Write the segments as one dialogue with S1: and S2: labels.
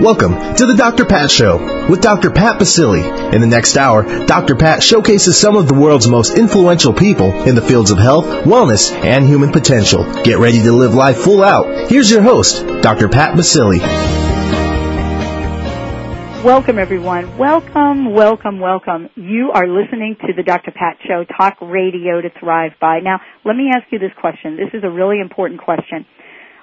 S1: Welcome to the Dr. Pat Show with Dr. Pat Baccili. In the next hour, Dr. Pat showcases some of the world's most influential people in the fields of health, wellness, and human potential. Get ready to live life full out. Here's your host, Dr. Pat Baccili.
S2: Welcome, everyone. Welcome, welcome, welcome. You are listening to the Dr. Pat Show, talk radio to thrive by. Now, let me ask you this question. This is a really important question.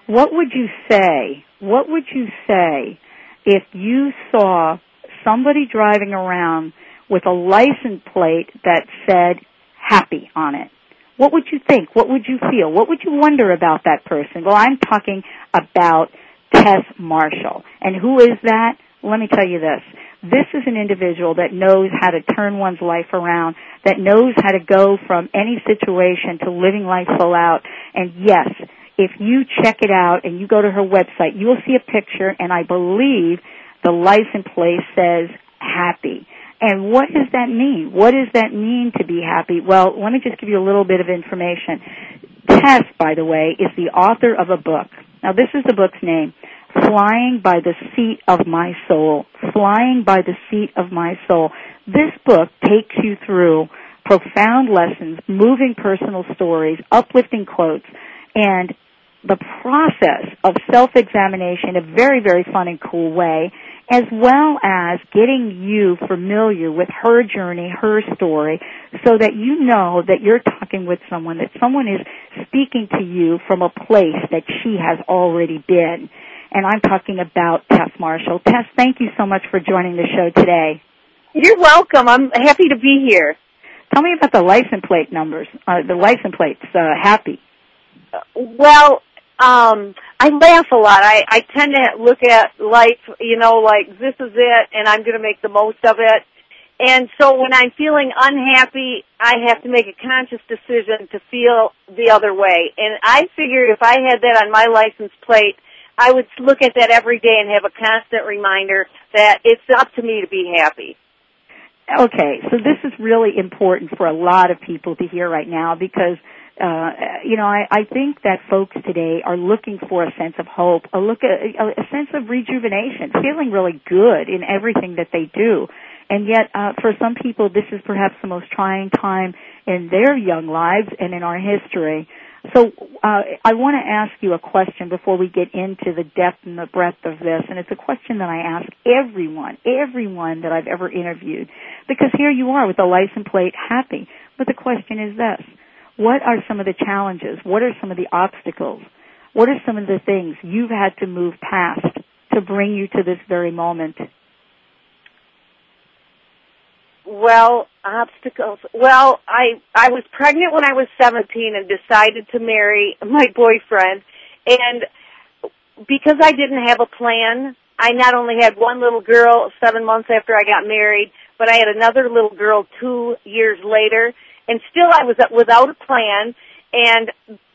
S2: What would you say? What would you say if you saw somebody driving around with a license plate that said happy on it? What would you think? What would you feel? What would you wonder about that person? Well, I'm talking about Tess Marshall. And who is that? Let me tell you this. This is an individual that knows how to turn one's life around, that knows how to go from any situation to living life full out. And yes, if you check it out and you go to her website, you will see a picture and I believe the license plate says happy. And what does that mean? What does that mean to be happy? Well, let me just give you a little bit of information. Tess, by the way, is the author of a book. Now this is the book's name. Flying by the Seat of My Soul. Flying by the Seat of My Soul. This book takes you through profound lessons, moving personal stories, uplifting quotes, and the process of self-examination in a very, very fun and cool way, as well as getting you familiar with her journey, her story, so that you know that you're talking with someone, that someone is speaking to you from a place that she has already been. And I'm talking about Tess Marshall. Tess, thank you so much for joining the show today.
S3: You're welcome. I'm happy to be here.
S2: Tell me about the license plate numbers, uh, the license plates, uh, happy.
S3: Well, um I laugh a lot. I I tend to look at life, you know, like this is it and I'm going to make the most of it. And so when I'm feeling unhappy, I have to make a conscious decision to feel the other way. And I figured if I had that on my license plate, I would look at that every day and have a constant reminder that it's up to me to be happy.
S2: Okay, so this is really important for a lot of people to hear right now because uh, you know, I, I think that folks today are looking for a sense of hope, a look a, a sense of rejuvenation, feeling really good in everything that they do. And yet, uh, for some people, this is perhaps the most trying time in their young lives and in our history. So, uh, I want to ask you a question before we get into the depth and the breadth of this, and it's a question that I ask everyone, everyone that I've ever interviewed, because here you are with the license plate happy. But the question is this what are some of the challenges? What are some of the obstacles? What are some of the things you've had to move past to bring you to this very moment?
S3: Well, obstacles. Well, I I was pregnant when I was 17 and decided to marry my boyfriend and because I didn't have a plan, I not only had one little girl 7 months after I got married, but I had another little girl 2 years later and still I was without a plan and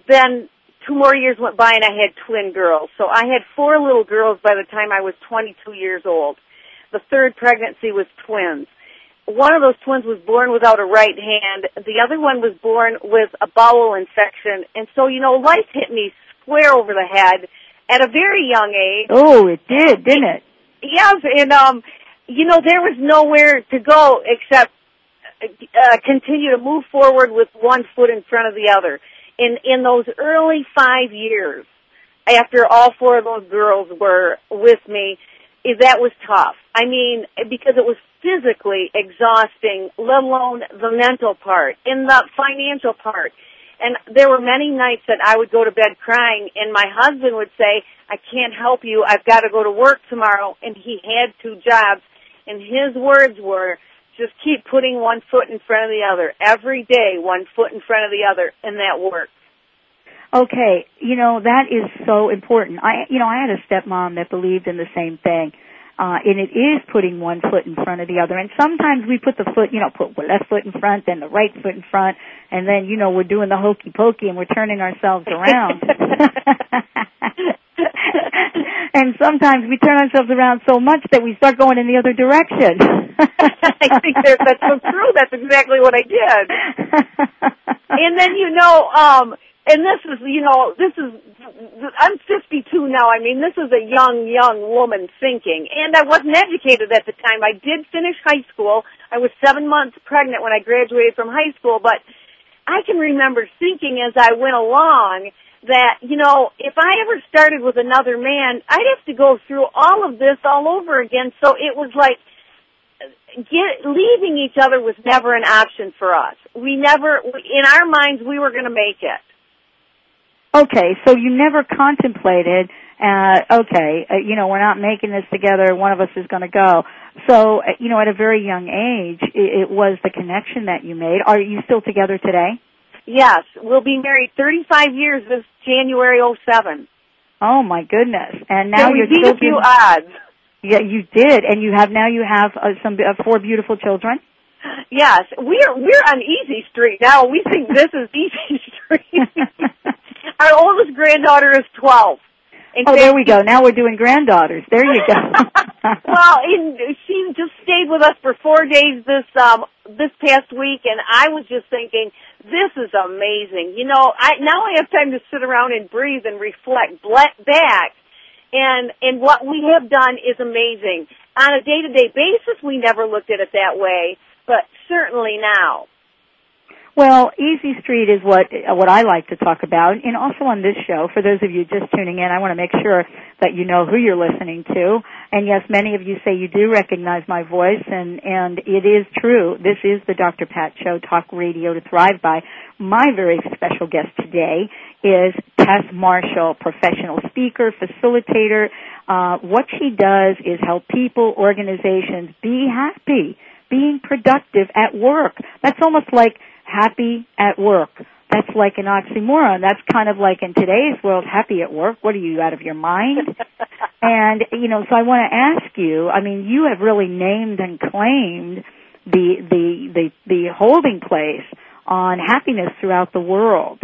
S3: then two more years went by and I had twin girls. So I had four little girls by the time I was 22 years old. The third pregnancy was twins. One of those twins was born without a right hand. The other one was born with a bowel infection. And so, you know, life hit me square over the head at a very young age.
S2: Oh, it did, didn't it?
S3: Yes, and um, you know, there was nowhere to go except uh, continue to move forward with one foot in front of the other. In in those early five years, after all four of those girls were with me, eh, that was tough. I mean, because it was physically exhausting, let alone the mental part and the financial part. And there were many nights that I would go to bed crying and my husband would say, I can't help you. I've got to go to work tomorrow. And he had two jobs. And his words were, just keep putting one foot in front of the other every day, one foot in front of the other, and that works.
S2: Okay, you know that is so important. I, you know, I had a stepmom that believed in the same thing, uh, and it is putting one foot in front of the other. And sometimes we put the foot, you know, put the left foot in front, then the right foot in front, and then you know we're doing the hokey pokey and we're turning ourselves around. and sometimes we turn ourselves around so much that we start going in the other direction.
S3: I think that's so true. That's exactly what I did. and then you know, um, and this is, you know, this is I'm 52 now. I mean, this is a young, young woman thinking. And I wasn't educated at the time. I did finish high school. I was seven months pregnant when I graduated from high school, but I can remember thinking as I went along that, you know, if I ever started with another man, I'd have to go through all of this all over again. So it was like, get, leaving each other was never an option for us. We never, in our minds, we were going to make it.
S2: Okay, so you never contemplated, uh, okay, uh, you know, we're not making this together, one of us is going to go. So, uh, you know, at a very young age, it, it was the connection that you made. Are you still together today?
S3: Yes, we'll be married 35 years this January 07.
S2: Oh my goodness! And now
S3: so
S2: you're still
S3: a few odds.
S2: Yeah, you did, and you have now you have uh, some uh, four beautiful children.
S3: Yes, we're we're on Easy Street now. We think this is Easy Street. Our oldest granddaughter is 12.
S2: In oh, there we go. Now we're doing granddaughters. There you go.
S3: well, in, she just stayed with us for four days this um this past week, and I was just thinking, this is amazing. You know, I now I have time to sit around and breathe and reflect back, and and what we have done is amazing. On a day to day basis, we never looked at it that way, but certainly now.
S2: Well, Easy Street is what what I like to talk about, and also on this show. For those of you just tuning in, I want to make sure that you know who you're listening to. And yes, many of you say you do recognize my voice, and and it is true. This is the Dr. Pat Show, Talk Radio to Thrive By. My very special guest today is Tess Marshall, professional speaker, facilitator. Uh, what she does is help people, organizations be happy, being productive at work. That's almost like happy at work. That's like an oxymoron. That's kind of like in today's world, happy at work. What are you out of your mind? and you know, so I want to ask you. I mean, you have really named and claimed the the the the holding place on happiness throughout the world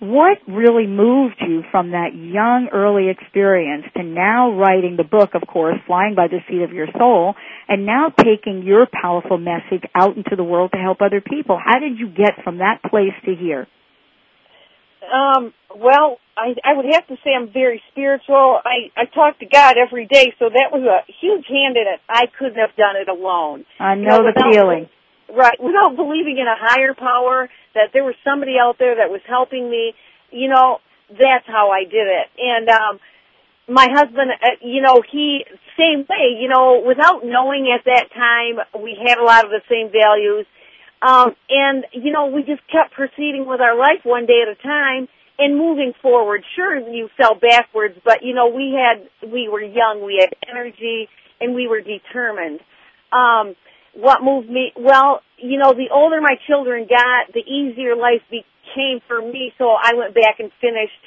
S2: what really moved you from that young early experience to now writing the book, of course, Flying by the Seat of Your Soul, and now taking your powerful message out into the world to help other people? How did you get from that place to here?
S3: Um, well, I, I would have to say I'm very spiritual. I, I talk to God every day, so that was a huge hand in it. I couldn't have done it alone.
S2: I know, you know the feeling.
S3: Right, without believing in a higher power, that there was somebody out there that was helping me, you know, that's how I did it. And um my husband, uh, you know, he same way, you know, without knowing at that time, we had a lot of the same values. Um and you know, we just kept proceeding with our life one day at a time and moving forward. Sure, you fell backwards, but you know, we had we were young, we had energy, and we were determined. Um what moved me? Well, you know, the older my children got, the easier life became for me. So I went back and finished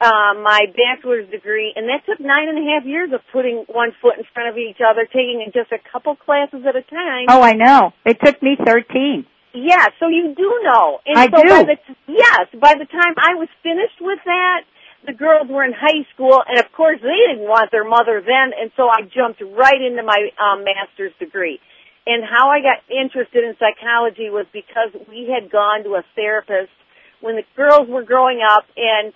S3: uh, my bachelor's degree, and that took nine and a half years of putting one foot in front of each other, taking just a couple classes at a time.
S2: Oh, I know. It took me thirteen.
S3: Yeah, so you do know. And
S2: I
S3: so
S2: do.
S3: By the t- yes, by the time I was finished with that, the girls were in high school, and of course they didn't want their mother then, and so I jumped right into my um, master's degree. And how I got interested in psychology was because we had gone to a therapist when the girls were growing up and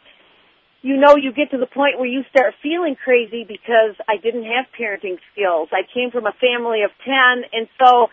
S3: you know you get to the point where you start feeling crazy because I didn't have parenting skills. I came from a family of 10 and so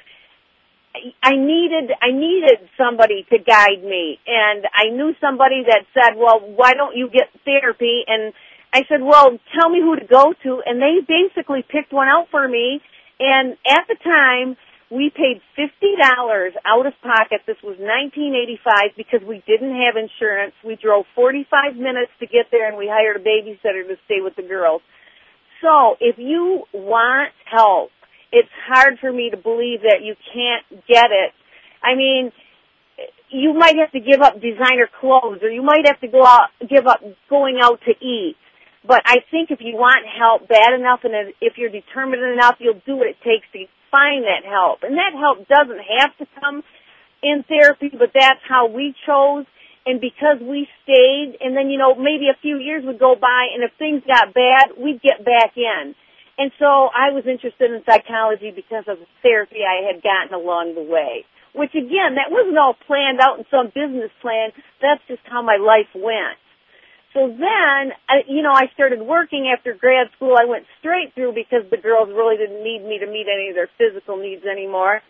S3: I needed I needed somebody to guide me and I knew somebody that said, "Well, why don't you get therapy?" and I said, "Well, tell me who to go to." And they basically picked one out for me and at the time we paid fifty dollars out of pocket. This was 1985 because we didn't have insurance. We drove 45 minutes to get there, and we hired a babysitter to stay with the girls. So, if you want help, it's hard for me to believe that you can't get it. I mean, you might have to give up designer clothes, or you might have to go out, give up going out to eat. But I think if you want help bad enough, and if you're determined enough, you'll do what it takes to find that help. And that help doesn't have to come in therapy, but that's how we chose. And because we stayed, and then, you know, maybe a few years would go by, and if things got bad, we'd get back in. And so I was interested in psychology because of the therapy I had gotten along the way. Which again, that wasn't all planned out in some business plan. That's just how my life went. So then, I, you know, I started working after grad school. I went straight through because the girls really didn't need me to meet any of their physical needs anymore.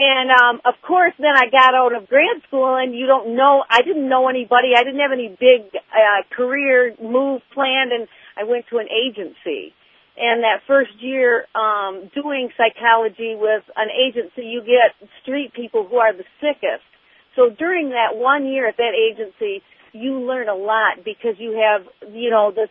S3: And um of course then I got out of grad school and you don't know I didn't know anybody. I didn't have any big uh career move planned and I went to an agency. And that first year um doing psychology with an agency you get street people who are the sickest. So during that one year at that agency you learn a lot because you have you know the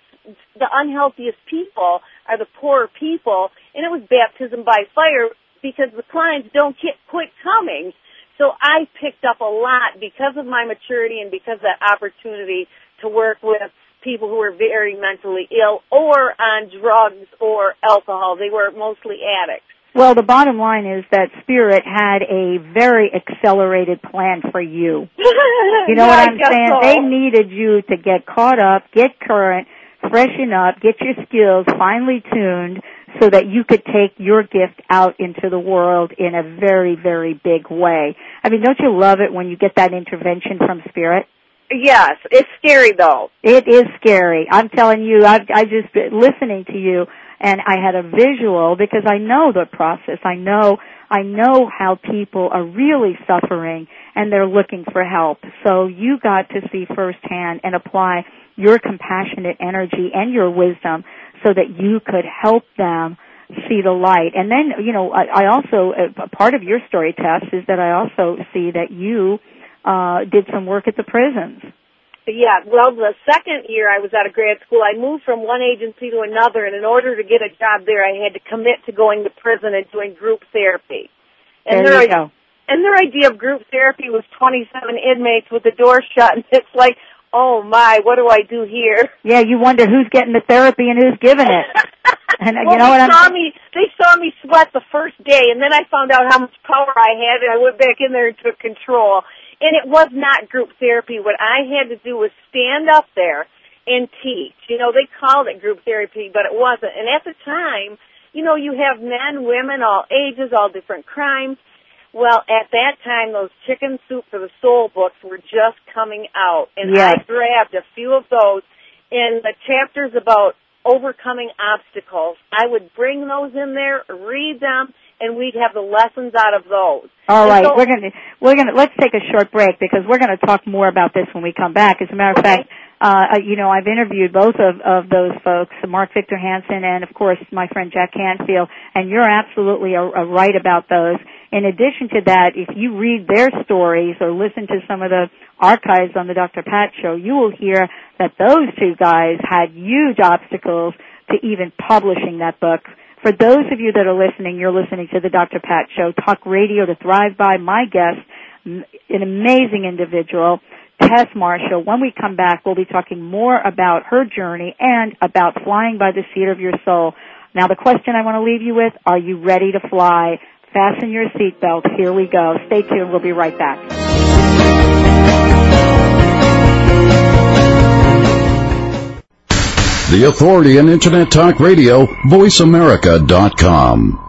S3: the unhealthiest people are the poorer people and it was baptism by fire because the clients don't get, quit coming. So I picked up a lot because of my maturity and because of that opportunity to work with people who were very mentally ill or on drugs or alcohol. They were mostly addicts.
S2: Well, the bottom line is that Spirit had a very accelerated plan for you. You know
S3: yeah,
S2: what I'm saying?
S3: So.
S2: They needed you to get caught up, get current, freshen up, get your skills finely tuned so that you could take your gift out into the world in a very, very big way. I mean, don't you love it when you get that intervention from Spirit?
S3: Yes, it's scary though.
S2: It is scary. I'm telling you, I've, I just listening to you and I had a visual because I know the process. I know, I know how people are really suffering and they're looking for help. So you got to see firsthand and apply your compassionate energy and your wisdom so that you could help them see the light. And then, you know, I, I also, a part of your story Tess is that I also see that you, uh, did some work at the prisons.
S3: Yeah, well, the second year I was out of grad school, I moved from one agency to another, and in order to get a job there, I had to commit to going to prison and doing group therapy.
S2: And there you go.
S3: And their idea of group therapy was 27 inmates with the door shut, and it's like, oh my, what do I do here?
S2: Yeah, you wonder who's getting the therapy and who's giving it. And uh,
S3: well,
S2: you know
S3: they
S2: what
S3: saw
S2: I'm
S3: me. They saw me sweat the first day, and then I found out how much power I had, and I went back in there and took control. And it was not group therapy. What I had to do was stand up there and teach. You know, they called it group therapy, but it wasn't. And at the time, you know, you have men, women, all ages, all different crimes. Well, at that time, those Chicken Soup for the Soul books were just coming out, and
S2: Yes.
S3: I grabbed a few of those. And the chapters about overcoming obstacles, I would bring those in there, read them, and we'd have the lessons out of those.
S2: All right,
S3: so-
S2: we're gonna we're gonna let's take a short break because we're gonna talk more about this when we come back. As a matter of
S3: Okay.
S2: fact, uh, you know I've interviewed both of of those folks, Mark Victor Hansen and of course my friend Jack Canfield, and you're absolutely a, a right about those. In addition to that, if you read their stories or listen to some of the archives on the Dr. Pat show, you will hear that those two guys had huge obstacles to even publishing that book. For those of you that are listening, you're listening to the Dr. Pat Show, talk radio to thrive by. My guest, an amazing individual, Tess Marshall. When we come back, we'll be talking more about her journey and about flying by the seat of your soul. Now the question I want to leave you with, are you ready to fly? Fasten your seatbelt. Here we go. Stay tuned. We'll be right back.
S4: The authority in Internet Talk Radio, VoiceAmerica.com.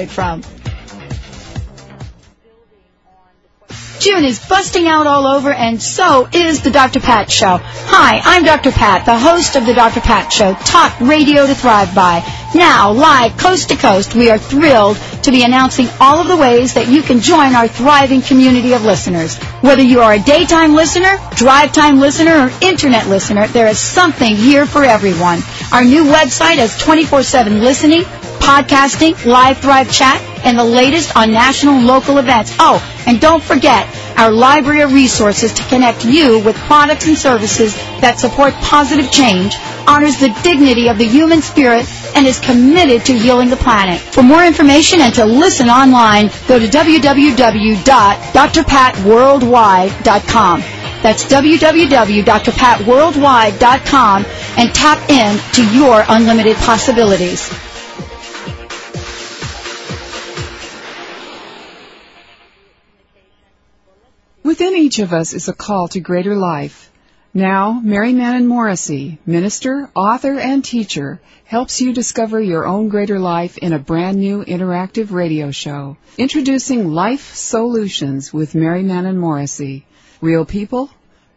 S5: from. June is busting out all over, and so is the Dr. Pat Show. Hi, I'm Dr. Pat, the host of the Dr. Pat Show, talk radio to thrive by. Now, live coast to coast, we are thrilled to be announcing all of the ways that you can join our thriving community of listeners. Whether you are a daytime listener, drive time listener, or internet listener, there is something here for everyone. Our new website has 24-7 listening, podcasting, live Thrive chat, and the latest on national and local events. Oh, and don't forget our library of resources to connect you with products and services that support positive change, honors the dignity of the human spirit, and is committed to healing the planet. For more information and to listen online, go to www.drpatworldwide.com. That's www.drpatworldwide.com and tap in to your unlimited possibilities.
S6: Within each of us is a call to greater life. Now, Mary Manin Morrissey, minister, author, and teacher, helps you discover your own greater life in a brand new interactive radio show. Introducing Life Solutions with Mary Manin Morrissey. Real people,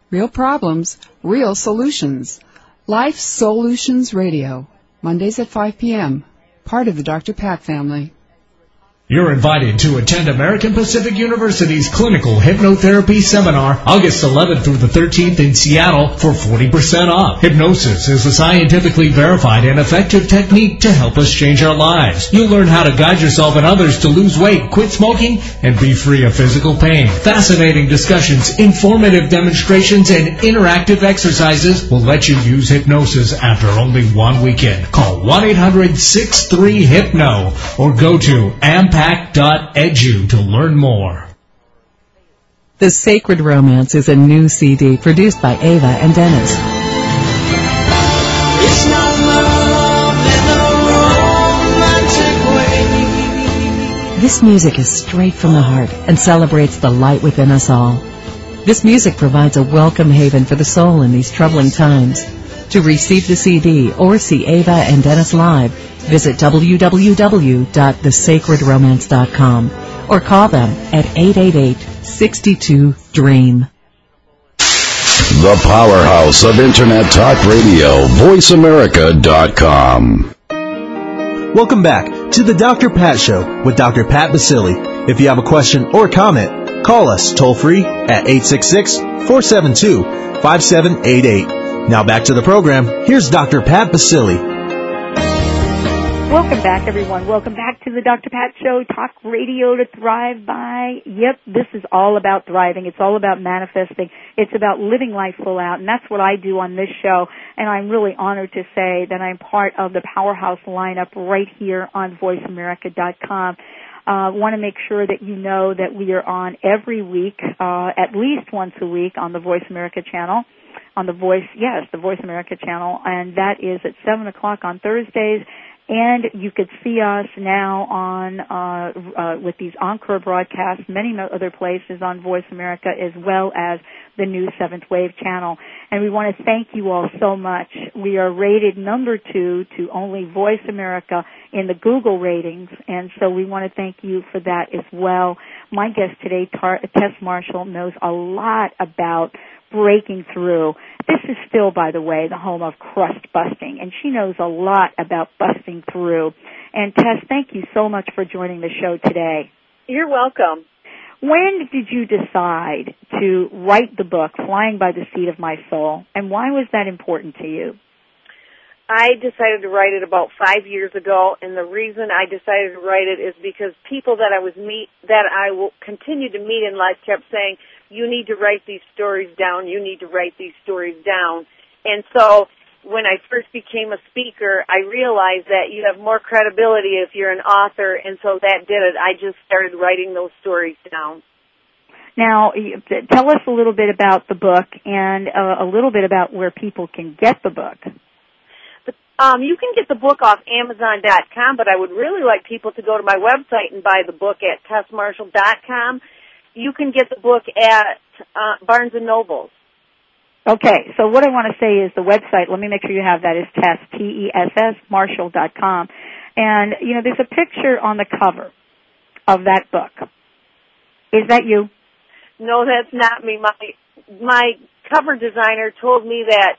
S6: real problems, real solutions. Life Solutions Radio. Mondays at 5 p.m. Part of the Dr. Pat family.
S7: You're invited to attend American Pacific University's Clinical Hypnotherapy Seminar August 11th through the 13th in Seattle for 40% off. Hypnosis is a scientifically verified and effective technique to help us change our lives. You'll learn how to guide yourself and others to lose weight, quit smoking, and be free of physical pain. Fascinating discussions, informative demonstrations, and interactive exercises will let you use hypnosis after only one weekend. Call 1-800-63-HYPNO or go to AMP impact.edu to learn more.
S8: The Sacred Romance is a new CD produced by Ava and Dennis. This music is straight from the heart and celebrates the light within us all. This music provides a welcome haven for the soul in these troubling times. To receive the CD or see Ava and Dennis live, visit www.thesacredromance.com or call them at 888-62-DREAM.
S4: The powerhouse of Internet Talk Radio, VoiceAmerica.com.
S1: Welcome back to the Dr. Pat Show with Dr. Pat Baccili. If you have a question or comment, call us toll free at 866-472-5788. Now back to the program. Here's Dr. Pat Baccili.
S2: Welcome back, everyone. Welcome back to the Dr. Pat Show, talk radio to thrive by. Yep, this is all about thriving. It's all about manifesting. It's about living life full out, and that's what I do on this show. And I'm really honored to say that I'm part of the powerhouse lineup right here on VoiceAmerica.com. Uh, want to make sure that you know that we are on every week, uh, at least once a week on the Voice America channel on the Voice, yes, the Voice America channel, and that is at 7 o'clock on Thursdays and you could see us now on uh, uh, with these encore broadcasts, many other places on Voice America, as well as the new Seventh Wave channel. And we want to thank you all so much. We are rated number two to only Voice America in the Google ratings, and so we want to thank you for that as well. My guest today, Tar- Tess Marshall, knows a lot about breaking through. This is still, by the way, the home of crust busting, and she knows a lot about busting through. And Tess, thank you so much for joining the show today.
S3: You're welcome.
S2: When did you decide to write the book, Flying by the Seat of My Soul, and why was that important to you?
S3: I decided to write it about five years ago, and the reason I decided to write it is because people that I was meet that I will continue to meet in life kept saying, "You need to write these stories down. You need to write these stories down." And so, when I first became a speaker, I realized that you have more credibility if you're an author, and so that did it. I just started writing those stories down.
S2: Now, tell us a little bit about the book and uh, a little bit about where people can get the book.
S3: Um, you can get the book off Amazon.com, but I would really like people to go to my website and buy the book at TessMarshall.com. You can get the book at uh, Barnes and Nobles.
S2: Okay, so what I want to say is the website, let me make sure you have that, is Tess, T-E-S-S, Marshall.com. And, you know, there's a picture on the cover of that book. Is that you?
S3: No, that's not me. My, my cover designer told me that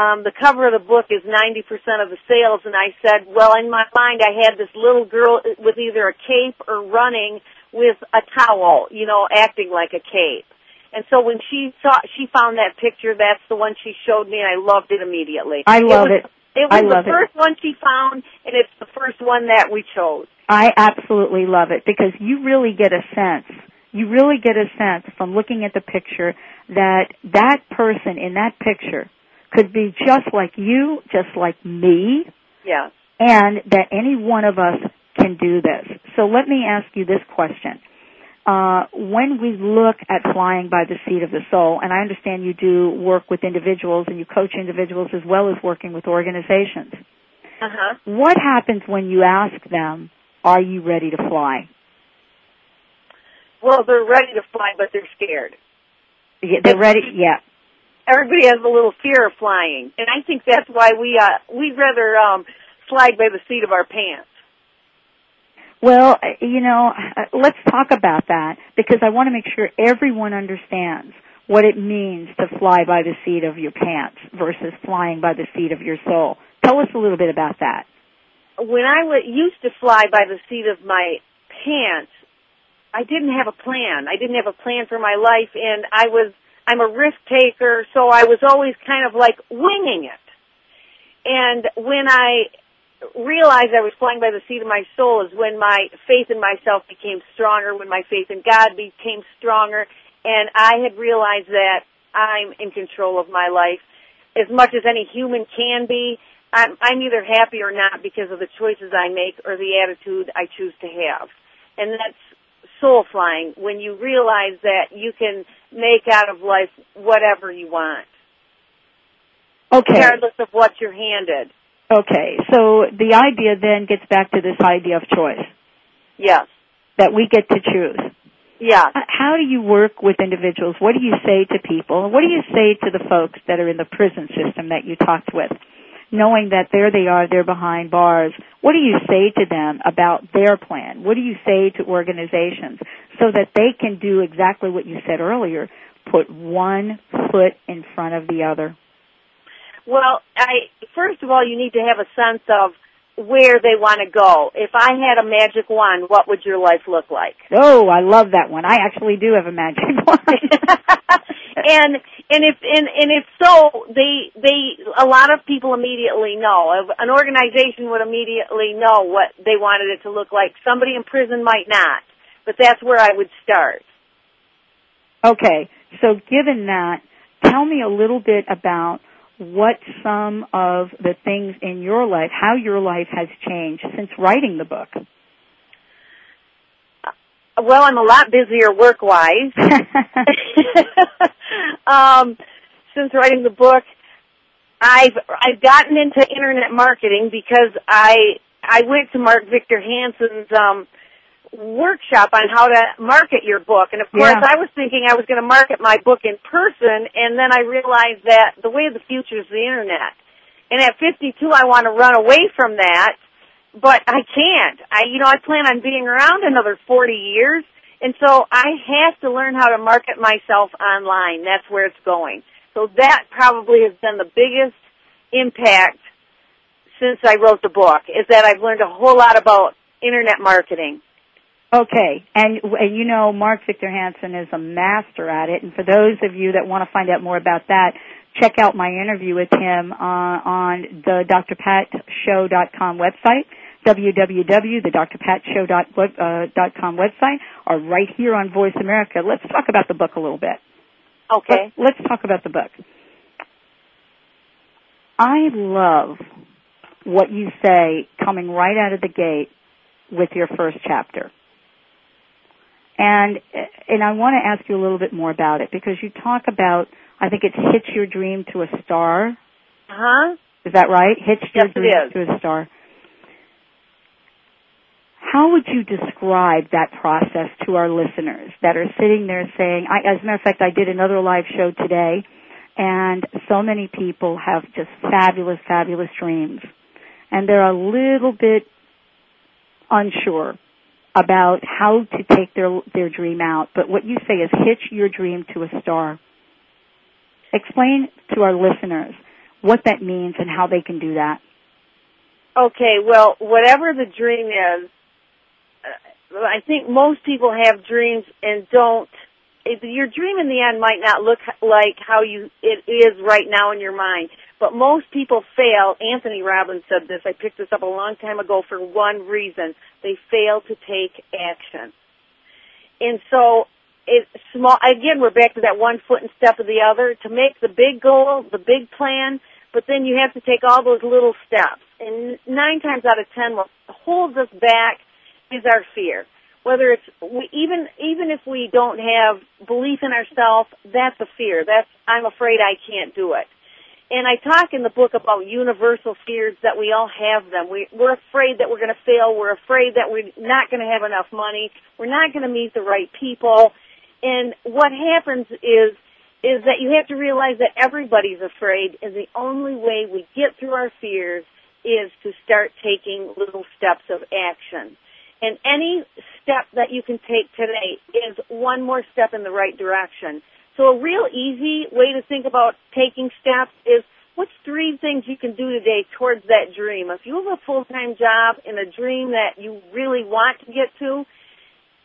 S3: um, the cover of the book is 90% of the sales, and I said, well, in my mind, I had this little girl with either a cape or running with a towel, you know, acting like a cape. And so when she saw, she found that picture. That's the one she showed me, and I loved it immediately.
S2: I love
S3: it.
S2: Was,
S3: it.
S2: it
S3: was the first it. one she found, and it's the first one that we chose.
S2: I absolutely love it because you really get a sense. You really get a sense from looking at the picture that that person in that picture could be just like you, just like me.
S3: Yeah.
S2: And that any one of us can do this. So let me ask you this question. uh, when we look at flying by the seat of the soul, and I understand you do work with individuals and you coach individuals as well as working with organizations.
S3: Uh-huh.
S2: What happens when you ask them, "Are you ready to fly?"
S3: Well, they're ready to fly, but they're scared.
S2: Yeah, they're ready. Yeah.
S3: Everybody has a little fear of flying, and I think that's why we uh we'd rather um slide by the seat of our pants.
S2: Well, you know, let's talk about that because I want to make sure everyone understands what it means to fly by the seat of your pants versus flying by the seat of your soul. Tell us a little bit about that.
S3: When I w- used to fly by the seat of my pants, I didn't have a plan. I didn't have a plan for my life, and I was I'm a risk taker, so I was always kind of like winging it. And when I realized I was flying by the seat of my soul is when my faith in myself became stronger, when my faith in God became stronger, and I had realized that I'm in control of my life as much as any human can be. I'm, I'm either happy or not because of the choices I make or the attitude I choose to have. And that's soul flying when you realize that you can make out of life whatever you want.
S2: Okay.
S3: Regardless of what you're handed.
S2: Okay. So the idea then gets back to this idea of choice.
S3: Yes.
S2: That we get to choose.
S3: Yeah.
S2: Uh, how do you work with individuals? What do you say to people? What do you say to the folks that are in the prison system that you talked with? Knowing that there they are, they're behind bars. What do you say to them about their plan? What do you say to organizations so that they can do exactly what you said earlier, put one foot in front of the other?
S3: Well, I first of all, you need to have a sense of where they want to go. If I had a magic wand, what would your life look like?
S2: Oh, I love that one. I actually do have a magic wand.
S3: and and if and and if so, they they a lot of people immediately know. An organization would immediately know what they wanted it to look like. Somebody in prison might not, but that's where I would start.
S2: Okay, so given that, tell me a little bit about what some of the things in your life, how your life has changed since writing the book.
S3: Well, I'm a lot busier work wise. um, since writing the book, I've I've gotten into internet marketing because I I went to Mark Victor Hansen's um workshop on how to market your book. And of course,
S2: Yeah.
S3: I was thinking I was going to market my book in person, and then I realized that the way of the future is the internet. And at 52, I want to run away from that, but I can't. I, you know, I plan on being around another 40 years, and so I have to learn how to market myself online. That's where it's going. So that probably has been the biggest impact since I wrote the book, is that I've learned a whole lot about internet marketing.
S2: Okay, and, and you know Mark Victor Hansen is a master at it, and for those of you that want to find out more about that, check out my interview with him uh, on the drpatshow.com website, www.thedrpatshow.com website, or right here on Voice America. Let's talk about the book a little bit.
S3: Okay.
S2: Let, let's talk about the book. I love what you say coming right out of the gate with your first chapter. And and I want to ask you a little bit more about it because you talk about I think it's hitch your dream to a star.
S3: Uh huh?
S2: Is that right? Hitch your
S3: Yes, it
S2: dream to a star. How would you describe that process to our listeners that are sitting there saying, I, as a matter of fact, I did another live show today and so many people have just fabulous, fabulous dreams. And they're a little bit unsure about how to take their, their dream out. But what you say is hitch your dream to a star. Explain to our listeners what that means and how they can do that.
S3: Okay, well, whatever the dream is, uh, I think most people have dreams and don't. Your dream in the end might not look like how you it is right now in your mind, but most people fail. Anthony Robbins said this. I picked this up a long time ago for one reason: they fail to take action. And so, it small again. We're back to that one foot in step of the other. To make the big goal, the big plan, but then you have to take all those little steps. And nine times out of ten, what holds us back is our fear. Whether it's we, even even if we don't have belief in ourselves, that's a fear. That's I'm afraid I can't do it. And I talk in the book about universal fears that we all have them. We, we're afraid that we're going to fail. We're afraid that we're not going to have enough money. We're not going to meet the right people. And what happens is, is that you have to realize that everybody's afraid and the only way we get through our fears is to start taking little steps of action. And any step that you can take today is one more step in the right direction. So a real easy way to think about taking steps is what's three things you can do today towards that dream? If you have a full-time job and a dream that you really want to get to,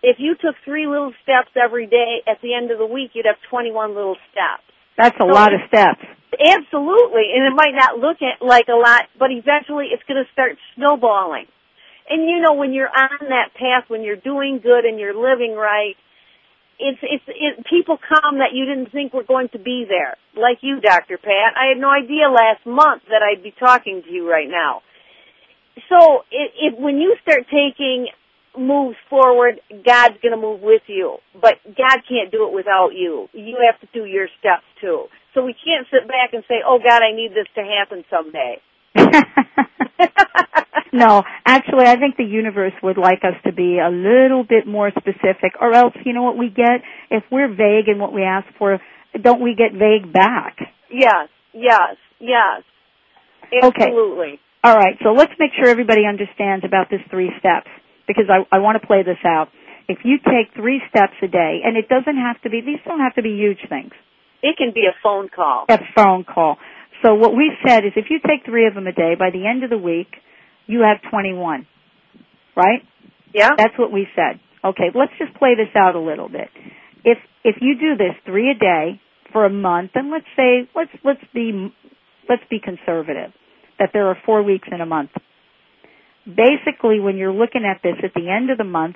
S3: if you took three little steps every day, at the end of the week, you'd have 21 little steps.
S2: That's a so lot of steps.
S3: Absolutely. And it might not look like a lot, but eventually it's going to start snowballing. And you know, when you're on that path, when you're doing good and you're living right, it's, it's, it, people come that you didn't think were going to be there. Like you, Dr. Pat. I had no idea last month that I'd be talking to you right now. So, it, it, when you start taking moves forward, God's going to move with you. But God can't do it without you. You have to do your steps too. So we can't sit back and say, "Oh God, I need this to happen someday."
S2: no, actually, I think the universe would like us to be a little bit more specific, or else, you know what we get? If we're vague in what we ask for, don't we get vague back?
S3: Yes, yes, yes. Absolutely.
S2: Okay. All right, so let's make sure everybody understands about this three steps because I, I want to play this out. If you take three steps a day, and it doesn't have to be, these don't have to be huge things.
S3: It can be a phone call.
S2: A phone call. So what we said is if you take three of them a day, by the end of the week, you have 21. Right?
S3: Yeah.
S2: That's what we said. Okay, let's just play this out a little bit. If, if you do this three a day for a month, and let's say, let's, let's be, let's be conservative, that there are four weeks in a month basically when you're looking at this at the end of the month,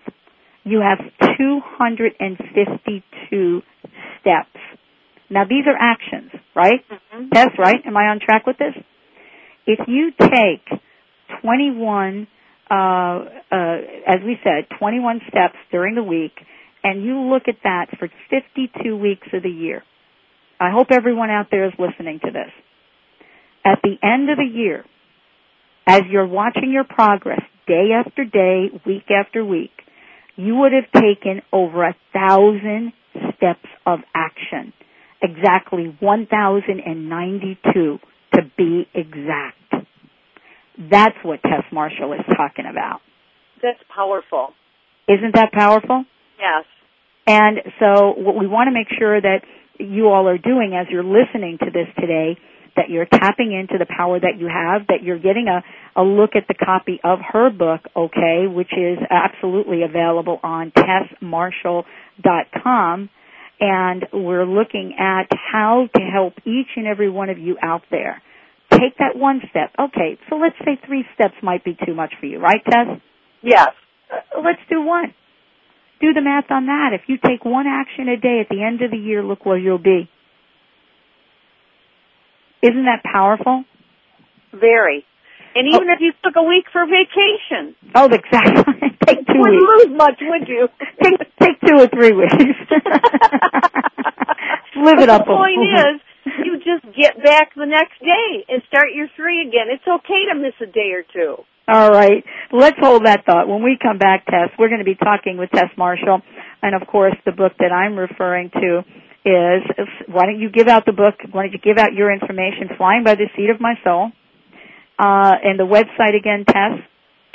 S2: you have 252 steps. Now these are actions, right?
S3: Mm-hmm.
S2: That's right. Am I on track with this? If you take 21, uh, uh, as we said, 21 steps during the week, and you look at that for 52 weeks of the year, I hope everyone out there is listening to this. At the end of the year, as you're watching your progress day after day, week after week, you would have taken over a thousand steps of action. Exactly 1,092 to be exact. That's what Tess Marshall is talking about.
S3: That's powerful.
S2: Isn't that powerful?
S3: Yes.
S2: And so what we want to make sure that you all are doing as you're listening to this today that you're tapping into the power that you have, that you're getting a, a look at the copy of her book, okay, which is absolutely available on tessmarshall.com. And we're looking at how to help each and every one of you out there. Take that one step. Okay, so let's say three steps might be too much for you, right, Tess?
S3: Yes.
S2: Uh, let's do one. Do the math on that. If you take one action a day at the end of the year, look where you'll be. Isn't that powerful?
S3: Very. And even oh. if you took a week for vacation.
S2: Oh, exactly. take two
S3: you
S2: wouldn't
S3: weeks. lose much, would you?
S2: take take two or three weeks. Live it up.
S3: The point is, you just get back the next day and start your three again. It's okay to miss a day or two.
S2: All right. Let's hold that thought. When we come back, Tess, we're going to be talking with Tess Marshall, and of course, the book that I'm referring to is why don't you give out the book? Why don't you give out your information? Flying by the seat of my soul. Uh, and the website again, Tess?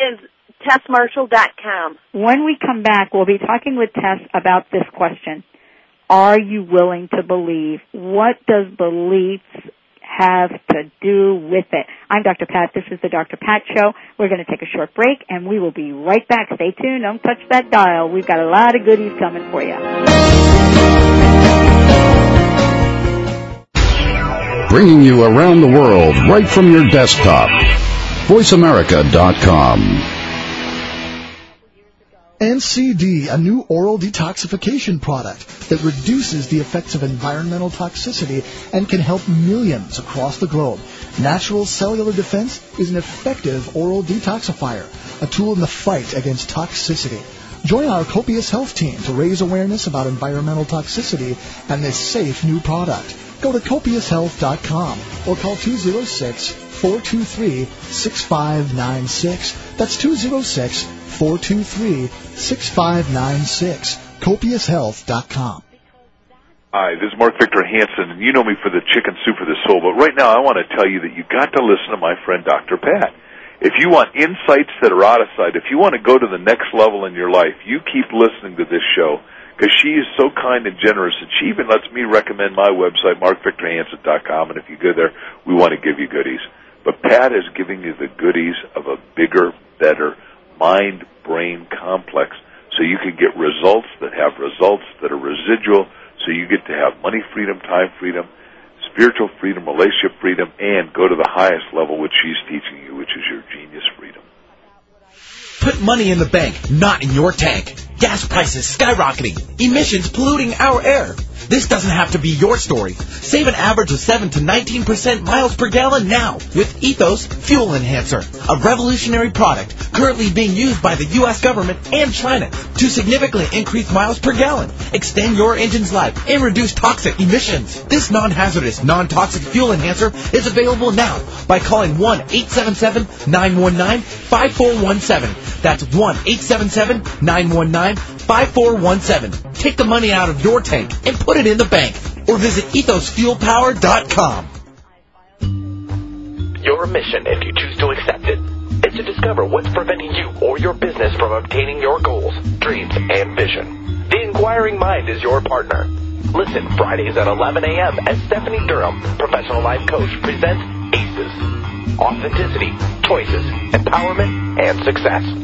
S3: Is tessmarshall.com.
S2: When we come back, we'll be talking with Tess about this question. Are you willing to believe? What does beliefs have to do with it? I'm Dr. Pat. This is the Dr. Pat Show. We're going to take a short break and we will be right back. Stay tuned. Don't touch that dial. We've got a lot of goodies coming for you.
S4: bringing you around the world right from your desktop. VoiceAmerica.com.
S9: NCD, a new oral detoxification product that reduces the effects of environmental toxicity and can help millions across the globe. Natural cellular defense is an effective oral detoxifier, a tool in the fight against toxicity. Join our Copious Health team to raise awareness about environmental toxicity and this safe new product. Go to copioushealth.com or call 206 423 6596. That's 206 423 6596. Copioushealth.com.
S10: Hi, this is Mark Victor Hansen, and you know me for the chicken soup for the soul, but right now I want to tell you that you got to listen to my friend Dr. Pat. If you want insights that are out of sight, if you want to go to the next level in your life, you keep listening to this show because she is so kind and generous, and she even lets me recommend my website, markvictorhansen.com, and if you go there, we want to give you goodies. But Pat is giving you the goodies of a bigger, better mind-brain complex so you can get results that have results that are residual so you get to have money freedom, time freedom, spiritual freedom, relationship freedom, and go to the highest level, which she's teaching you, which is your genius freedom.
S11: Put money in the bank, not in your tank. Gas prices skyrocketing, emissions polluting our air. This doesn't have to be your story. Save an average of 7 to 19% miles per gallon now with Ethos Fuel Enhancer, a revolutionary product currently being used by the U.S. government and China to significantly increase miles per gallon, extend your engine's life, and reduce toxic emissions. This non-hazardous, non-toxic fuel enhancer is available now by calling 1-877-919-5417. That's 1-877-919-5417. Take the money out of your tank and put it in the bank or visit ethosfuelpower.com.
S12: Your mission, if you choose to accept it, is to discover what's preventing you or your business from obtaining your goals, dreams, and vision. The Inquiring Mind is your partner. Listen Fridays at 11 a.m. as Stephanie Durham, professional life coach, presents ACES. Authenticity, choices, empowerment, and success.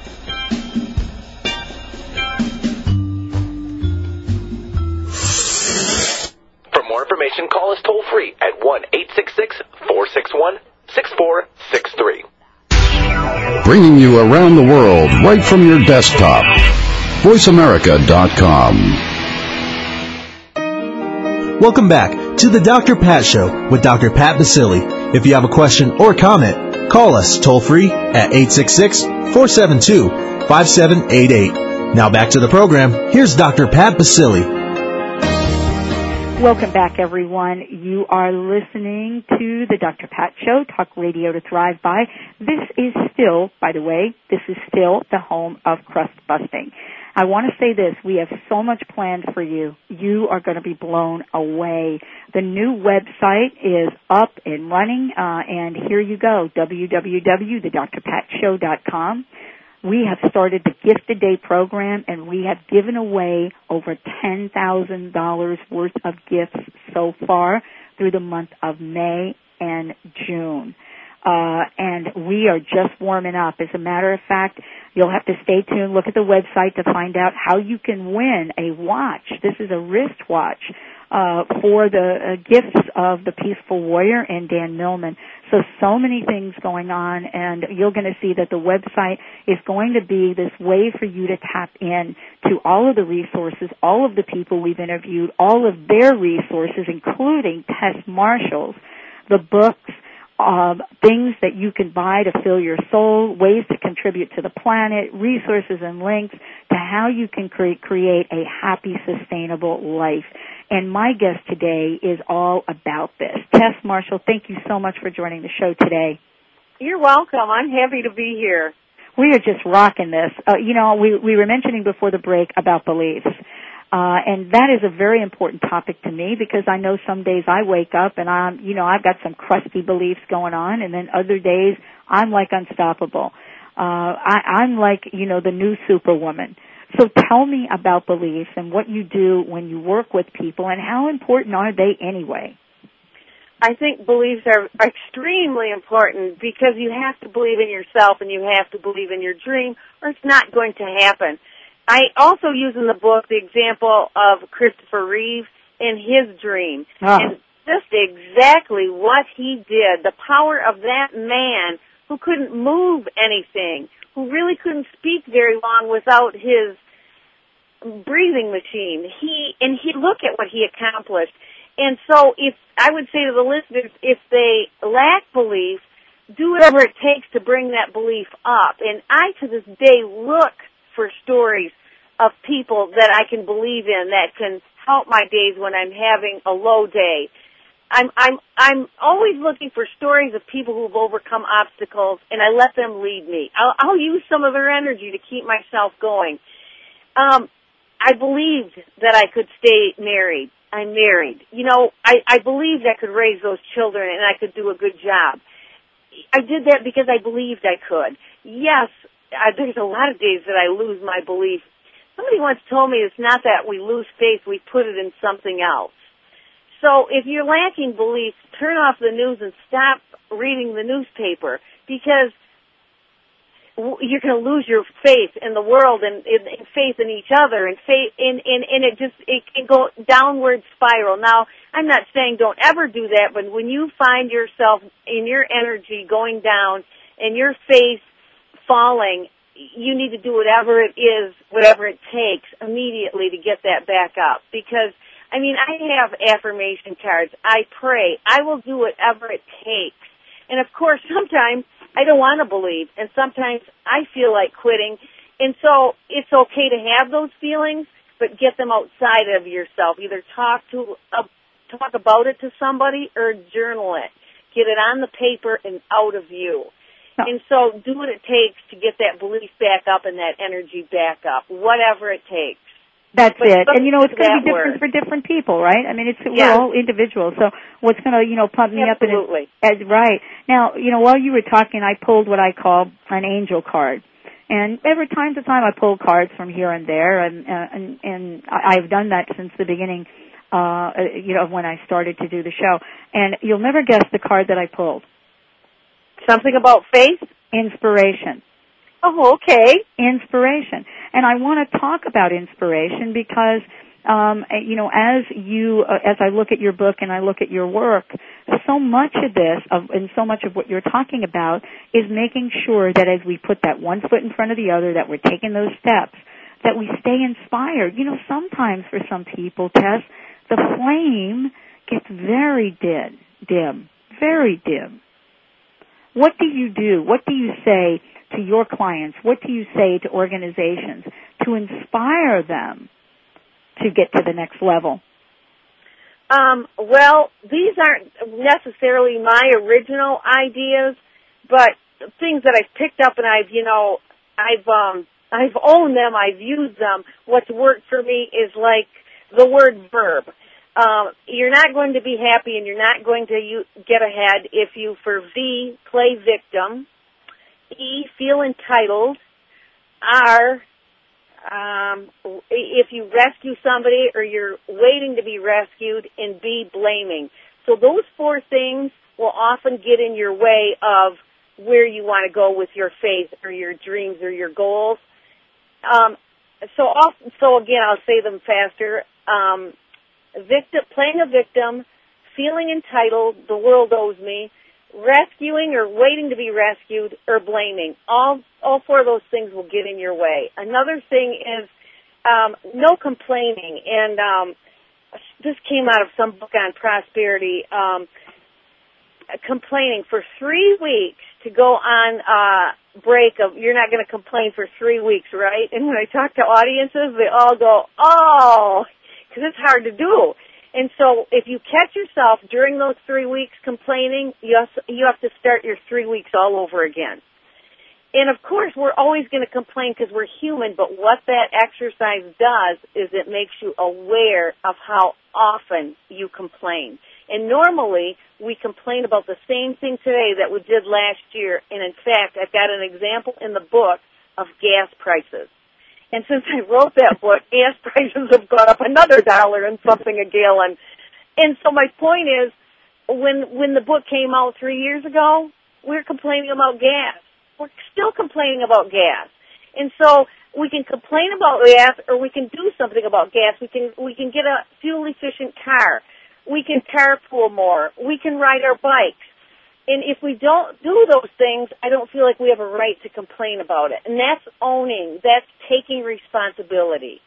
S12: For more information, call us toll free at 1 866 461 6463.
S4: Bringing you around the world right from your desktop. VoiceAmerica.com.
S1: Welcome back to the Dr. Pat Show with Dr. Pat Baccili. If you have a question or comment, call us toll free at 866-472-5788. Now back to the program. Here's Dr. Pat Baccili.
S2: Welcome back, everyone. You are listening to the Dr. Pat Show, Talk Radio to Thrive By. This is still, by the way, this is still the home of crust busting. I want to say this, we have so much planned for you. You are going to be blown away. The new website is up and running, uh, and here you go, www.thedrpatshow.com. We have started the Gift a Day program and we have given away over $10,000 worth of gifts so far through the month of May and June. Uh, and we are just warming up. As a matter of fact, you'll have to stay tuned, look at the website to find out how you can win a watch. This is a wristwatch uh, for the uh, gifts of the Peaceful Warrior and Dan Millman. So, so many things going on, and you're going to see that the website is going to be this way for you to tap in to all of the resources, all of the people we've interviewed, all of their resources, including Tess Marshall's, the books, um, things that you can buy to fill your soul, ways to contribute to the planet, resources and links to how you can cre- create a happy, sustainable life. And my guest today is all about this. Tess Marshall, thank you so much for joining the show today.
S3: You're welcome. I'm happy to be here.
S2: We are just rocking this. Uh, you know, we, we were mentioning before the break about beliefs. Uh, and that is a very important topic to me because I know some days I wake up and I'm, you know, I've got some crusty beliefs going on and then other days I'm like unstoppable. Uh, I, I'm like, you know, the new superwoman. So tell me about beliefs and what you do when you work with people and how important are they anyway?
S3: I think beliefs are extremely important because you have to believe in yourself and you have to believe in your dream or it's not going to happen. I also use in the book the example of Christopher Reeve in his dream.
S2: Ah.
S3: And just exactly what he did, the power of that man who couldn't move anything, who really couldn't speak very long without his breathing machine. He and he look at what he accomplished. And so if I would say to the listeners, if they lack belief, do whatever it takes to bring that belief up. And I to this day look for stories of people that I can believe in that can help my days when I'm having a low day. I'm I'm I'm always looking for stories of people who've overcome obstacles, and I let them lead me. I'll, I'll use some of their energy to keep myself going. Um, I believed that I could stay married. I'm married. You know, I I believed I could raise those children, and I could do a good job. I did that because I believed I could. Yes, I, there's a lot of days that I lose my belief. Somebody once told me it's not that we lose faith, we put it in something else. So if you're lacking belief, turn off the news and stop reading the newspaper because you're going to lose your faith in the world and, in, and faith in each other and faith in, in, and it just, it can go downward spiral. Now, I'm not saying don't ever do that, but when you find yourself in your energy going down and your faith falling, you need to do whatever it is, whatever it takes immediately to get that back up because I mean, I have affirmation cards. I pray. I will do whatever it takes. And of course, sometimes I don't want to believe, and sometimes I feel like quitting. And so it's okay to have those feelings, but get them outside of yourself. Either talk to uh, talk about it to somebody or journal it. Get it on the paper and out of you. And so do what it takes to get that belief back up and that energy back up, whatever it takes.
S2: That's
S3: But-
S2: it.
S3: but
S2: And you know, it's going to be different
S3: word.
S2: for different people, right? I mean, it's
S3: Yeah.
S2: we're all individuals. So what's going to, you know, pump me up
S3: Absolutely.
S2: and as right. Now, you know, while you were talking, I pulled what I call an angel card. And every time to time I pull cards from here and there and uh, and and I- I've done that since the beginning uh you know when I started to do the show. And you'll never guess the card that I pulled.
S3: Something about faith?
S2: Inspiration.
S3: Oh, okay.
S2: Inspiration. And I want to talk about inspiration because um you know as you uh, as I look at your book and I look at your work so much of this of and so much of what you're talking about is making sure that as we put that one foot in front of the other that we're taking those steps that we stay inspired you know sometimes for some people Tess the flame gets very dim dim very dim what do you do? What do you say to your clients? What do you say to organizations to inspire them to get to the next level?
S3: Um, well, these aren't necessarily my original ideas, but things that I've picked up and I've, you know, I've, um, I've owned them, I've used them. What's worked for me is like the word verb. Um, you're not going to be happy and you're not going to you, get ahead if you, for V, play victim, E, feel entitled, R, um, if you rescue somebody or you're waiting to be rescued, and B, blaming. So those four things will often get in your way of where you want to go with your faith or your dreams or your goals. Um, so, off, so again, I'll say them faster. Um, victim, playing a victim, feeling entitled, the world owes me, rescuing or waiting to be rescued, or blaming. All all four of those things will get in your way. Another thing is um, no complaining, and um, this came out of some book on prosperity. Um, complaining for three weeks to go on uh break of you're not going to complain for three weeks, right? And when I talk to audiences, they all go, "Oh," because it's hard to do. And so, if you catch yourself during those three weeks complaining, you have, you have to start your three weeks all over again. And of course, we're always going to complain because we're human, but what that exercise does is it makes you aware of how often you complain. And normally, we complain about the same thing today that we did last year. And in fact, I've got an example in the book of gas prices. And since I wrote that book, gas prices have gone up another dollar and something a gallon. And so my point is, when when the book came out three years ago, we were complaining about gas. We're still complaining about gas. And so we can complain about gas or we can do something about gas. We can we can get a fuel efficient car. We can carpool more. We can ride our bikes. And if we don't do those things, I don't feel like we have a right to complain about it. And that's owning. That's taking responsibility.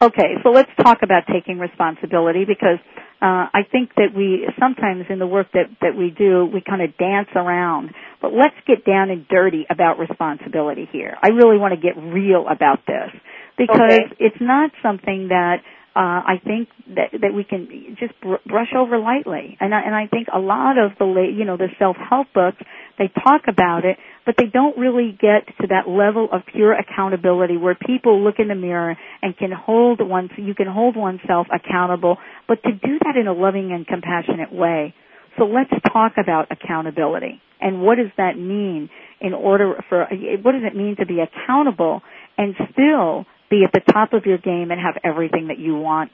S2: Okay, so let's talk about taking responsibility because uh, I think that we sometimes in the work that that we do we kind of dance around, but let's get down and dirty about responsibility here. I really want to get real about this because
S3: Okay.
S2: it's not something that uh, I think that that we can just br- brush over lightly. And I, and I think a lot of the la- you know the self help books they talk about it, but they don't really get to that level of pure accountability where people look in the mirror and can hold one you can hold oneself accountable, but to do that in a loving and compassionate way. So let's talk about accountability and what does that mean in order for what does it mean to be accountable and still be at the top of your game and have everything that you want.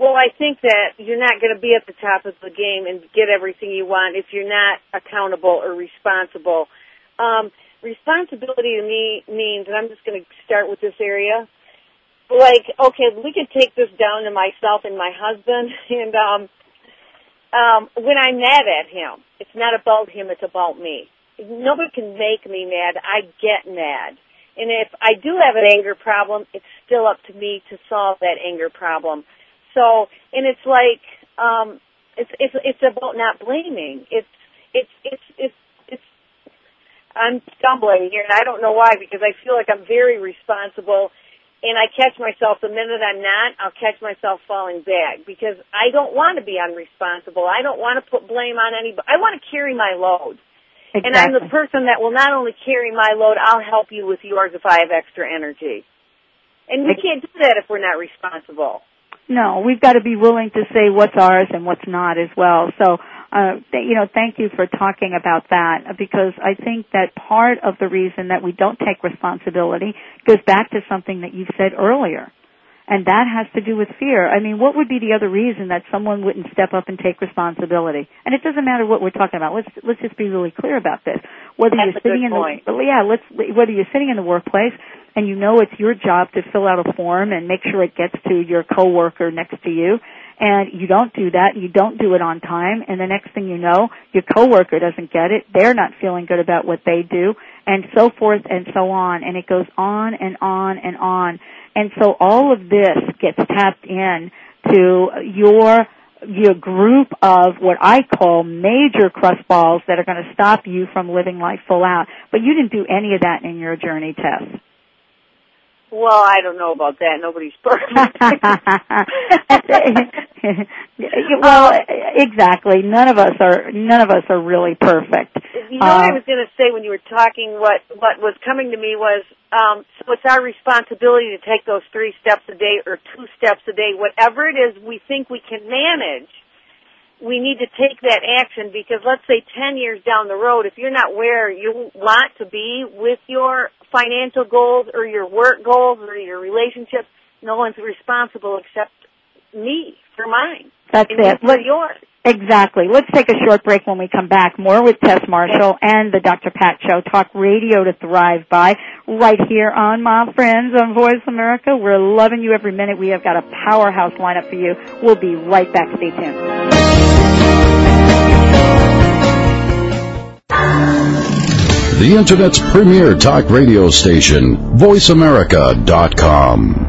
S3: Well, I think that you're not going to be at the top of the game and get everything you want if you're not accountable or responsible. Um, responsibility to me means, and I'm just going to start with this area. Like, okay, we could take this down to myself and my husband, and um, um, when I'm mad at him, it's not about him; it's about me. Nobody can make me mad. I get mad. And if I do have an anger problem, it's still up to me to solve that anger problem. So, and it's like, um, it's, it's, it's about not blaming. It's, it's, it's, it's, it's, I'm stumbling here and I don't know why because I feel like I'm very responsible and I catch myself the minute I'm not, I'll catch myself falling back because I don't want to be unresponsible. I don't want to put blame on anybody. I want to carry my load. And I'm the person that will not only carry my load, I'll help you with yours if I have extra energy. And we can't do that if we're not responsible.
S2: No, we've got to be willing to say what's ours and what's not as well. So, uh, th- you know, thank you for talking about that because I think that part of the reason that we don't take responsibility goes back to something that you said earlier. And that has to do with fear. I mean, what would be the other reason that someone wouldn't step up and take responsibility? And it doesn't matter what we're talking about. Let's let's just be really clear about this. Whether
S3: That's
S2: you're sitting in
S3: point.
S2: the yeah, let's whether you're sitting in the workplace and you know it's your job to fill out a form and make sure it gets to your coworker next to you and you don't do that, you don't do it on time, and the next thing you know, your coworker doesn't get it, they're not feeling good about what they do, and so forth and so on, and it goes on and on and on. And so all of this gets tapped in to your your group of what I call major crust balls that are going to stop you from living life full out. But you didn't do any of that in your journey Tess.
S3: Well, I don't know about that. Nobody's perfect.
S2: well, exactly. None of us are. None of us are really perfect.
S3: You know what I
S2: Um,
S3: was going to say when you were talking? What what was coming to me was, um, so it's our responsibility to take those three steps a day or two steps a day, whatever it is we think we can manage. We need to take that action because let's say ten years down the road, if you're not where you want to be with your financial goals or your work goals or your relationships, no one's responsible except me for mine.
S2: That's
S3: and
S2: it.
S3: for yours.
S2: Exactly. Let's take a short break when we come back. More with Tess Marshall and the Dr. Pat Show. Talk radio to thrive by right here on My Friends on Voice America. We're loving you every minute. We have got a powerhouse lineup for you. We'll be right back. Stay tuned.
S4: The Internet's premier talk radio station, VoiceAmerica.com.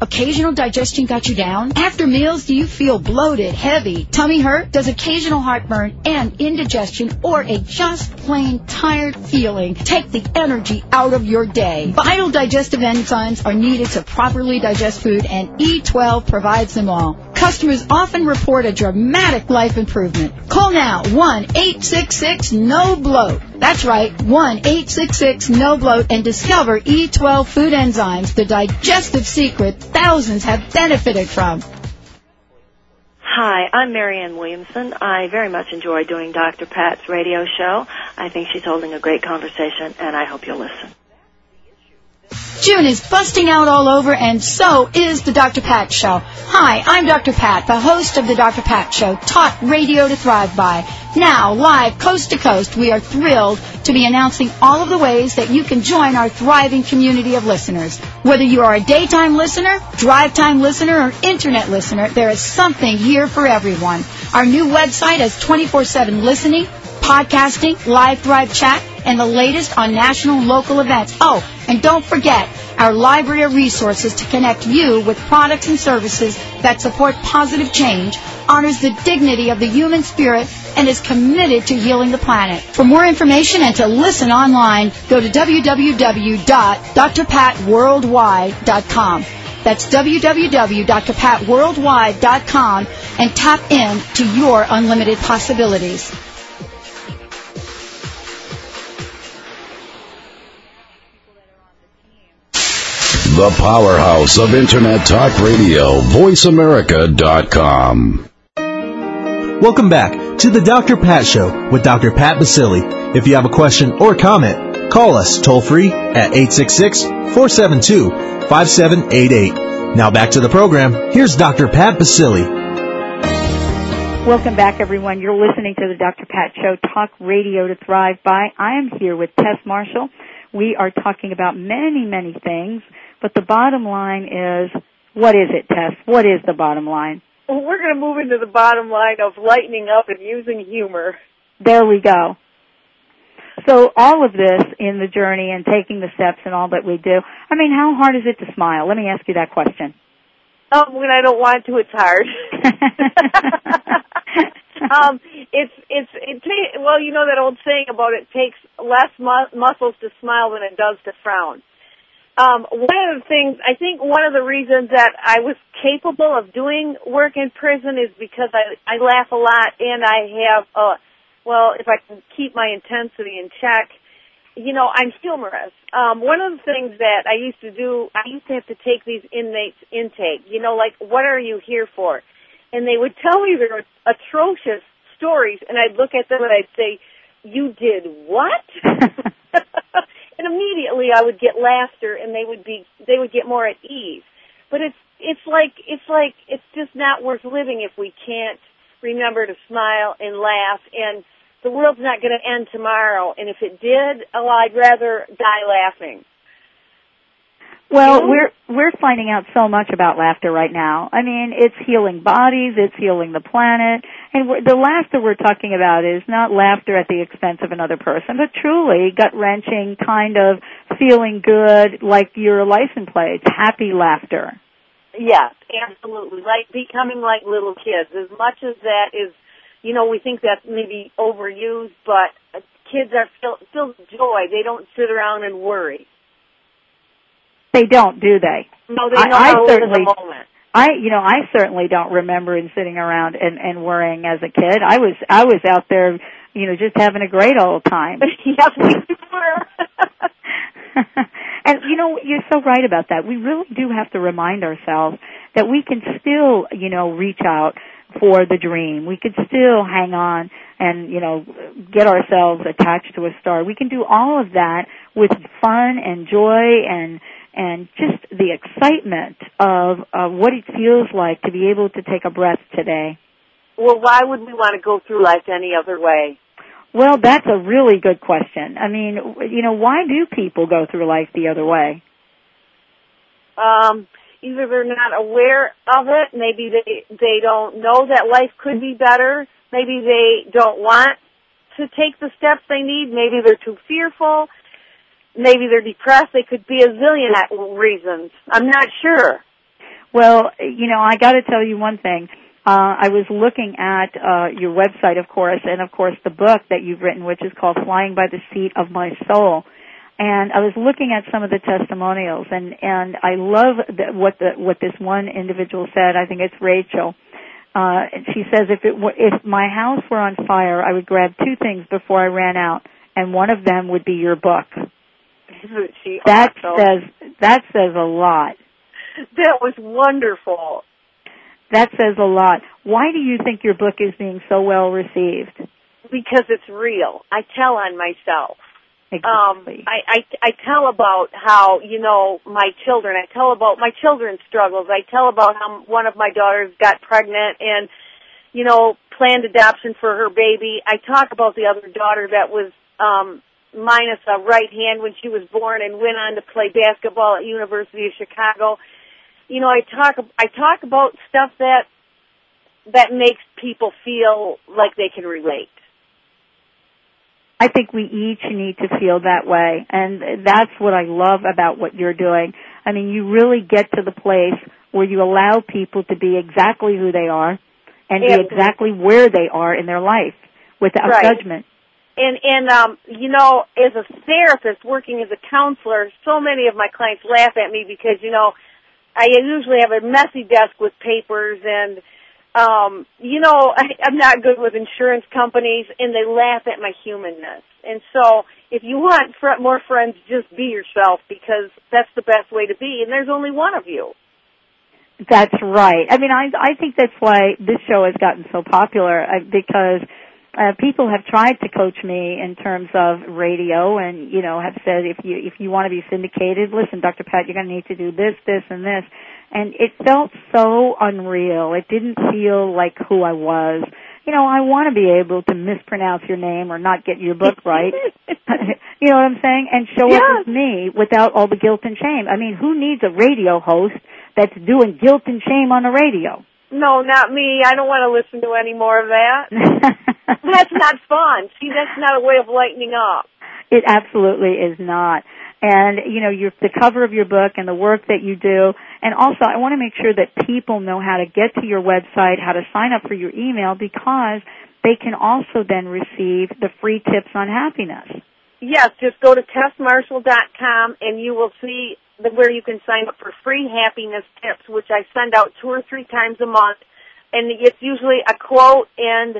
S5: Occasional digestion got you down? After meals, do you feel bloated, heavy, tummy hurt? Does occasional heartburn and indigestion or a just plain tired feeling take the energy out of your day? Vital digestive enzymes are needed to properly digest food and E12 provides them all. Customers often report a dramatic life improvement. Call now 1-866-NO-BLOAT. That's right, 1-866-NO-BLOAT and discover E12 food enzymes, the digestive secret thousands have benefited from.
S13: Hi, I'm Marianne Williamson. I very much enjoy doing Dr. Pat's radio show. I think she's holding a great conversation, and I hope you'll listen.
S5: June is busting out all over, and so is the Dr. Pat Show. Hi, I'm Dr. Pat, the host of the Dr. Pat Show, talk radio to thrive by. Now, live coast to coast, we are thrilled to be announcing all of the ways that you can join our thriving community of listeners. Whether you are a daytime listener, drive time listener, or internet listener, there is something here for everyone. Our new website has 24-7 listening, podcasting, live Thrive chat, and the latest on national and local events. Oh, and don't forget our library of resources to connect you with products and services that support positive change, honors the dignity of the human spirit, and is committed to healing the planet. For more information and to listen online, go to www.drpatworldwide.com. That's www.drpatworldwide.com and tap in to your unlimited possibilities.
S4: The powerhouse of Internet Talk Radio, VoiceAmerica.com.
S1: Welcome back to the Dr. Pat Show with Dr. Pat Baccili. If you have a question or comment, call us toll free at 866-472-5788. Now back to the program. Here's Dr. Pat Baccili.
S2: Welcome back, everyone. You're listening to the Dr. Pat Show, Talk Radio to Thrive By. I am here with Tess Marshall. We are talking about many, many things, but the bottom line is, what is it, Tess? What is the bottom line?
S3: Well, we're going to move into the bottom line of lightening up and using humor.
S2: There we go. So all of this in the journey and taking the steps and all that we do, I mean, how hard is it to smile? Let me ask you that question.
S3: Um, when I don't want to, it's hard. um, it's it's it ta- well, you know that old saying about it takes less mu- muscles to smile than it does to frown. Um, one of the things I think one of the reasons that I was capable of doing work in prison is because I I laugh a lot and I have a well if I can keep my intensity in check, you know I'm humorous. Um, one of the things that I used to do I used to have to take these inmates intake. You know like what are you here for? And they would tell me their atrocious stories and I'd look at them and I'd say, you did what? and immediately I would get laughter and they would be they would get more at ease. But it's it's like it's like it's just not worth living if we can't remember to smile and laugh and the world's not going to end tomorrow and if it did, oh I'd rather die laughing.
S2: Well, we're we're finding out so much about laughter right now. I mean, it's healing bodies, it's healing the planet, and the laughter we're talking about is not laughter at the expense of another person, but truly gut wrenching, kind of feeling good, like your license plates, happy laughter.
S3: Yes, absolutely. Like becoming like little kids. As much as that is, you know, we think that's maybe overused, but kids are filled, filled with joy. They don't sit around and worry.
S2: They don't, do they?
S3: No, they know
S2: I, I
S3: in
S2: certainly,
S3: the moment.
S2: I, you know, I certainly don't remember in sitting around and, and worrying as a kid. I was, I was out there, you know, just having a great old time.
S3: yes, we were.
S2: and you know, you're so right about that. We really do have to remind ourselves that we can still, you know, reach out for the dream. We could still hang on and, you know, get ourselves attached to a star. We can do all of that with fun and joy and and just the excitement of uh, what it feels like to be able to take a breath today.
S3: Well, why would we want to go through life any other way?
S2: Well, that's a really good question. I mean, you know, why do people go through life the other way?
S3: Um, either they're not aware of it, maybe they they don't know that life could be better, maybe they don't want to take the steps they need, maybe they're too fearful, maybe they're depressed, they could be a zillion reasons. I'm not sure.
S2: Well, you know, I got to tell you one thing. Uh, I was looking at uh, your website, of course, and of course the book that you've written, which is called "Flying by the Seat of My Soul." And I was looking at some of the testimonials, and and I love the, what the what this one individual said. I think it's Rachel. Uh, she says, if it were, if my house were on fire, I would grab two things before I ran out, and one of them would be your book.
S3: She
S2: That
S3: also-
S2: says that says a lot.
S3: that was wonderful.
S2: That says a lot. Why do you think your book is being so well received?
S3: Because it's real. I tell on myself.
S2: Exactly.
S3: Um, I, I I tell about how you know my children. I tell about my children's struggles. I tell about how one of my daughters got pregnant and you know planned adoption for her baby. I talk about the other daughter that was um, minus a right hand when she was born and went on to play basketball at University of Chicago. You know, I talk I talk about stuff that that makes people feel like they can relate.
S2: I think we each need to feel that way, and that's what I love about what you're doing. I mean, you really get to the place where you allow people to be exactly who they are and be exactly where they are in their life without
S3: Right.
S2: judgment.
S3: And and um, you know, as a therapist working as a counselor, so many of my clients laugh at me because you know, I usually have a messy desk with papers and um, you know, I, I'm not good with insurance companies, and they laugh at my humanness. And so, if you want fr- more friends, just be yourself because that's the best way to be. And there's only one of you.
S2: That's right. I mean, I I think that's why this show has gotten so popular uh, because uh, people have tried to coach me in terms of radio, and you know, have said if you if you want to be syndicated, listen, Dr. Pat, you're going to need to do this, this, and this, and it felt so unreal. It didn't feel like who I was. You know, I want to be able to mispronounce your name or not get your book right. you know what I'm saying? And show up as me without all the guilt and shame. I mean, who needs a radio host that's doing guilt and shame on the radio?
S3: No, not me. I don't want to listen to any more of that. that's not fun. See, that's not a way of lightening up.
S2: It absolutely is not. And you know, your the cover of your book and the work that you do, and also I want to make sure that people know how to get to your website, how to sign up for your email, because they can also then receive the free tips on happiness.
S3: Yes, just go to tessmarshall.com and you will see where you can sign up for free happiness tips, which I send out two or three times a month. And it's usually a quote and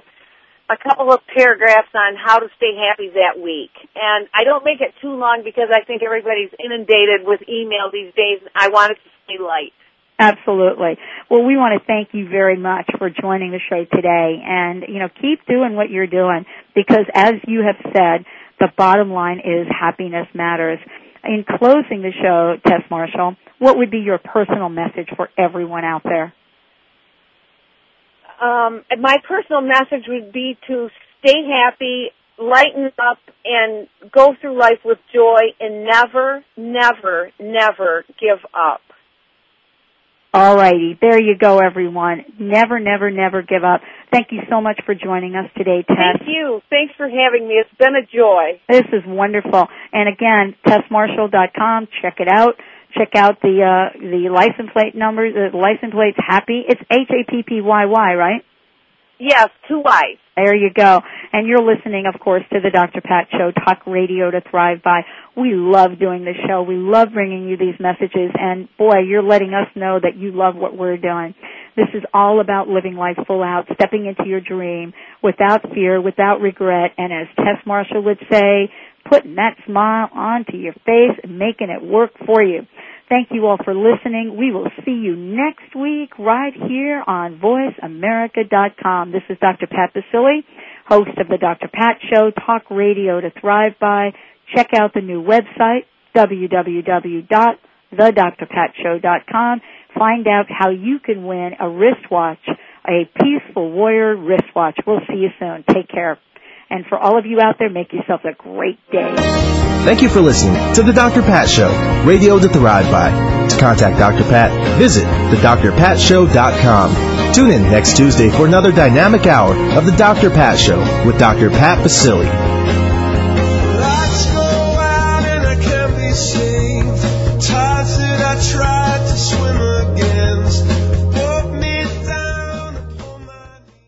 S3: a couple of paragraphs on how to stay happy that week. And I don't make it too long because I think everybody's inundated with email these days. I want it to stay light.
S2: Absolutely. Well, we want to thank you very much for joining the show today and, you know, keep doing what you're doing because as you have said, the bottom line is happiness matters. In closing the show, Tess Marshall, what would be your personal message for everyone out there?
S3: Um, my personal message would be to stay happy, lighten up, and go through life with joy and never, never, never give up.
S2: Alrighty, there you go everyone. Never, never, never give up. Thank you so much for joining us today, Tess.
S3: Thank you. Thanks for having me. It's been a joy.
S2: This is wonderful. And again, tessmarshall.com, check it out. Check out the uh the license plate numbers, the license plate's happy. It's H A P P Y Y, right?
S3: Yes, two Y's.
S2: There you go. And you're listening, of course, to the Dr. Pat Show, Talk Radio to Thrive By. We love doing this show. We love bringing you these messages. And boy, you're letting us know that you love what we're doing. This is all about living life full out, stepping into your dream without fear, without regret. And as Tess Marshall would say, putting that smile onto your face and making it work for you. Thank you all for listening. We will see you next week right here on VoiceAmerica.com. This is Dr. Pat Baccili, host of the Dr. Pat Show, Talk Radio to Thrive By. Check out the new website, www.thedrpatshow.com. Find out how you can win a wristwatch, a Peaceful Warrior wristwatch. We'll see you soon. Take care. And for all of you out there, make yourself a great day.
S1: Thank you for listening to The Dr. Pat Show, radio to thrive by. To contact Dr. Pat, visit thedrpatshow.com. Tune in next Tuesday for another dynamic hour of The Dr. Pat Show with Dr. Pat Baccili.